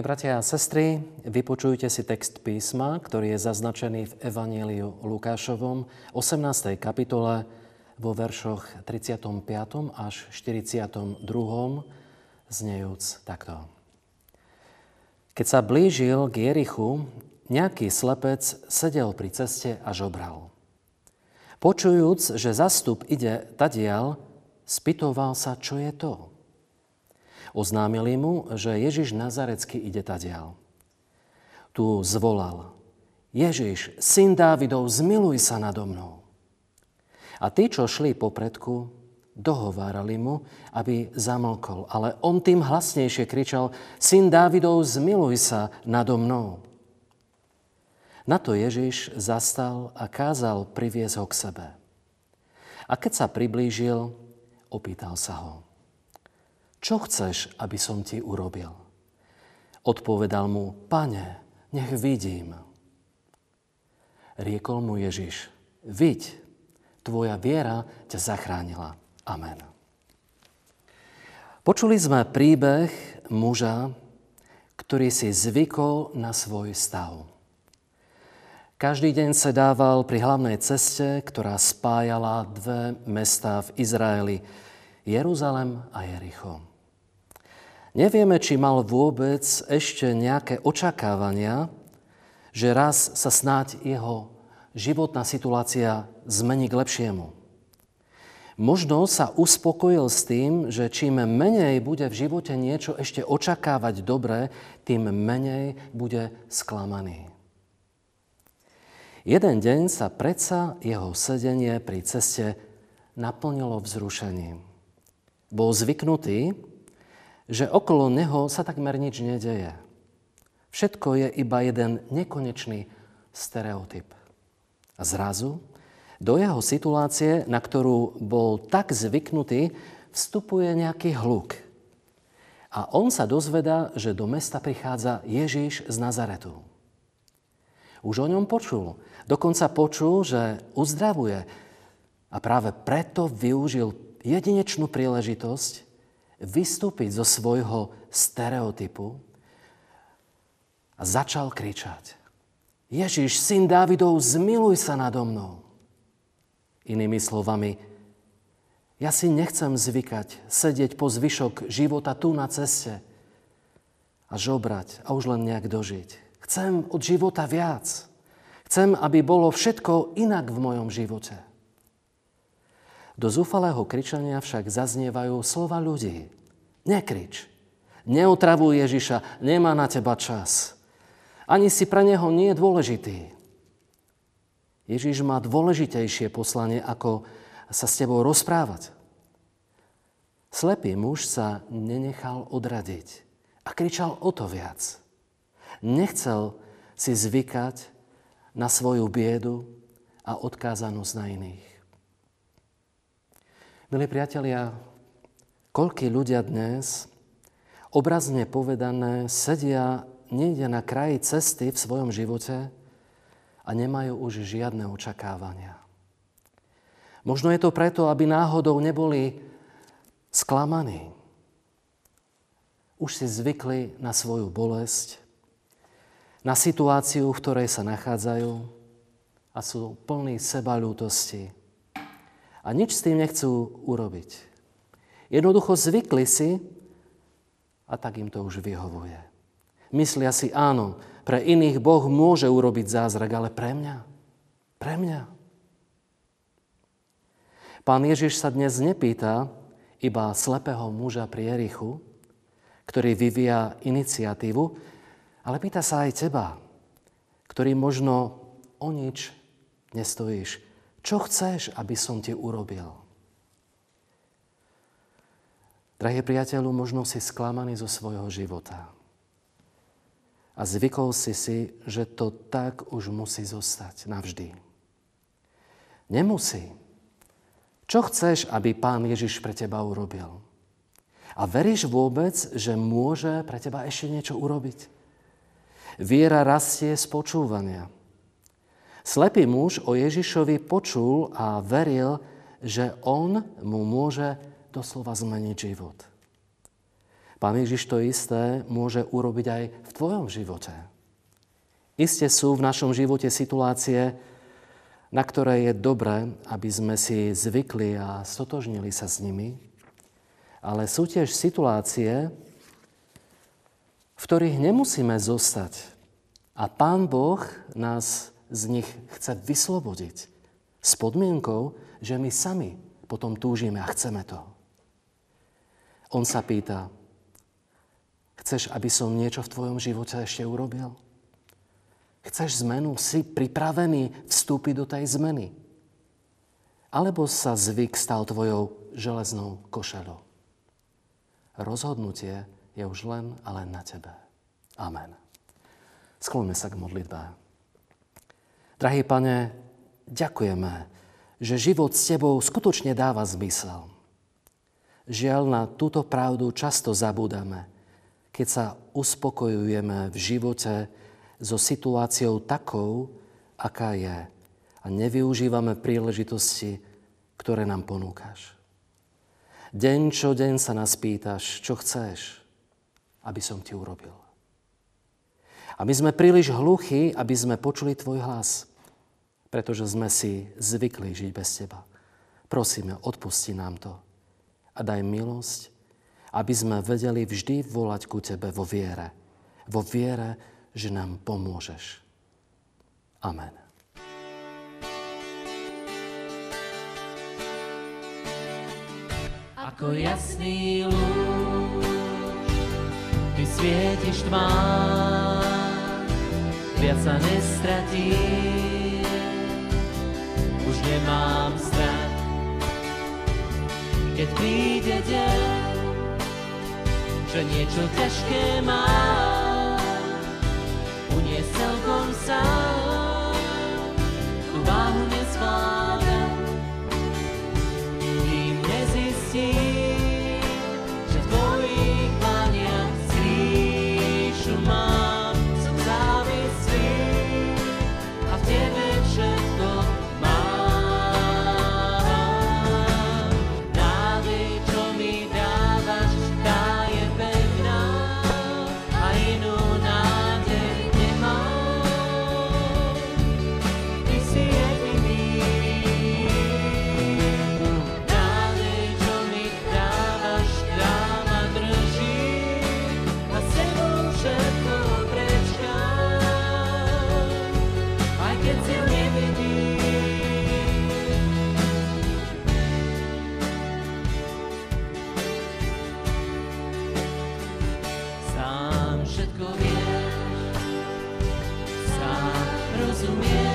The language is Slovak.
Milí bratia a sestry, vypočujte si text písma, ktorý je zaznačený v Evangeliu Lukášovom, 18. kapitole, vo veršoch 35. až 42. znejúc takto. Keď sa blížil k Jerichu, nejaký slepec sedel pri ceste a žobral. Počujúc, že zastup ide tadial, spýtoval sa, čo je to. Oznámili mu, že Ježiš Nazarecký ide tadial. Tu zvolal, Ježiš, syn Dávidov, zmiluj sa nado mnou. A tí, čo šli popredku, dohovárali mu, aby zamlkol. Ale on tým hlasnejšie kričal, syn Dávidov, zmiluj sa nado mnou. Na to Ježiš zastal a kázal priviesť ho k sebe. A keď sa priblížil, opýtal sa ho čo chceš, aby som ti urobil? Odpovedal mu, pane, nech vidím. Riekol mu Ježiš, viď, tvoja viera ťa zachránila. Amen. Počuli sme príbeh muža, ktorý si zvykol na svoj stav. Každý deň sa dával pri hlavnej ceste, ktorá spájala dve mestá v Izraeli, Jeruzalem a Jericho. Nevieme, či mal vôbec ešte nejaké očakávania, že raz sa snáď jeho životná situácia zmení k lepšiemu. Možno sa uspokojil s tým, že čím menej bude v živote niečo ešte očakávať dobre, tým menej bude sklamaný. Jeden deň sa predsa jeho sedenie pri ceste naplnilo vzrušením. Bol zvyknutý, že okolo neho sa takmer nič nedeje. Všetko je iba jeden nekonečný stereotyp. A zrazu do jeho situácie, na ktorú bol tak zvyknutý, vstupuje nejaký hluk. A on sa dozvedá, že do mesta prichádza Ježíš z Nazaretu. Už o ňom počul. Dokonca počul, že uzdravuje. A práve preto využil jedinečnú príležitosť, vystúpiť zo svojho stereotypu a začal kričať. Ježiš, syn Dávidov, zmiluj sa nado mnou. Inými slovami, ja si nechcem zvykať sedieť po zvyšok života tu na ceste a žobrať a už len nejak dožiť. Chcem od života viac. Chcem, aby bolo všetko inak v mojom živote. Do zúfalého kričania však zaznievajú slova ľudí. Nekrič. Neotravuj Ježiša, nemá na teba čas. Ani si pre neho nie je dôležitý. Ježiš má dôležitejšie poslanie, ako sa s tebou rozprávať. Slepý muž sa nenechal odradiť a kričal o to viac. Nechcel si zvykať na svoju biedu a odkázanosť na iných. Milí priatelia, koľkí ľudia dnes, obrazne povedané, sedia niekde na kraji cesty v svojom živote a nemajú už žiadne očakávania. Možno je to preto, aby náhodou neboli sklamaní. Už si zvykli na svoju bolesť, na situáciu, v ktorej sa nachádzajú a sú plní sebalútosti a nič s tým nechcú urobiť. Jednoducho zvykli si a tak im to už vyhovuje. Myslia si, áno, pre iných Boh môže urobiť zázrak, ale pre mňa? Pre mňa? Pán Ježiš sa dnes nepýta iba slepého muža pri Jerichu, ktorý vyvíja iniciatívu, ale pýta sa aj teba, ktorý možno o nič nestojíš, čo chceš, aby som ti urobil? Drahý priateľu, možno si sklamaný zo svojho života. A zvykol si si, že to tak už musí zostať navždy. Nemusí. Čo chceš, aby Pán Ježiš pre teba urobil? A veríš vôbec, že môže pre teba ešte niečo urobiť? Viera rastie z počúvania. Slepý muž o Ježišovi počul a veril, že on mu môže doslova zmeniť život. Pán Ježiš to isté môže urobiť aj v tvojom živote. Isté sú v našom živote situácie, na ktoré je dobré, aby sme si zvykli a stotožnili sa s nimi, ale sú tiež situácie, v ktorých nemusíme zostať. A Pán Boh nás z nich chce vyslobodiť s podmienkou, že my sami potom túžime a chceme to. On sa pýta, chceš, aby som niečo v tvojom živote ešte urobil? Chceš zmenu? Si pripravený vstúpiť do tej zmeny? Alebo sa zvyk stal tvojou železnou košelou? Rozhodnutie je už len a len na tebe. Amen. Skloňme sa k modlitbe. Drahý pane, ďakujeme, že život s tebou skutočne dáva zmysel. Žiaľ, na túto pravdu často zabúdame, keď sa uspokojujeme v živote so situáciou takou, aká je a nevyužívame príležitosti, ktoré nám ponúkaš. Deň čo deň sa nás pýtaš, čo chceš, aby som ti urobil. A my sme príliš hluchí, aby sme počuli tvoj hlas, pretože sme si zvykli žiť bez teba. Prosíme, odpusti nám to a daj milosť, aby sme vedeli vždy volať ku tebe vo viere. Vo viere, že nám pomôžeš. Amen. ako jasný lúč. Ty svietiš tmá, viac sa nestratí, už nemám strach. Keď príde deň, že niečo ťažké má, uniesť celkom sám, blázaš, keď ja nezvládam.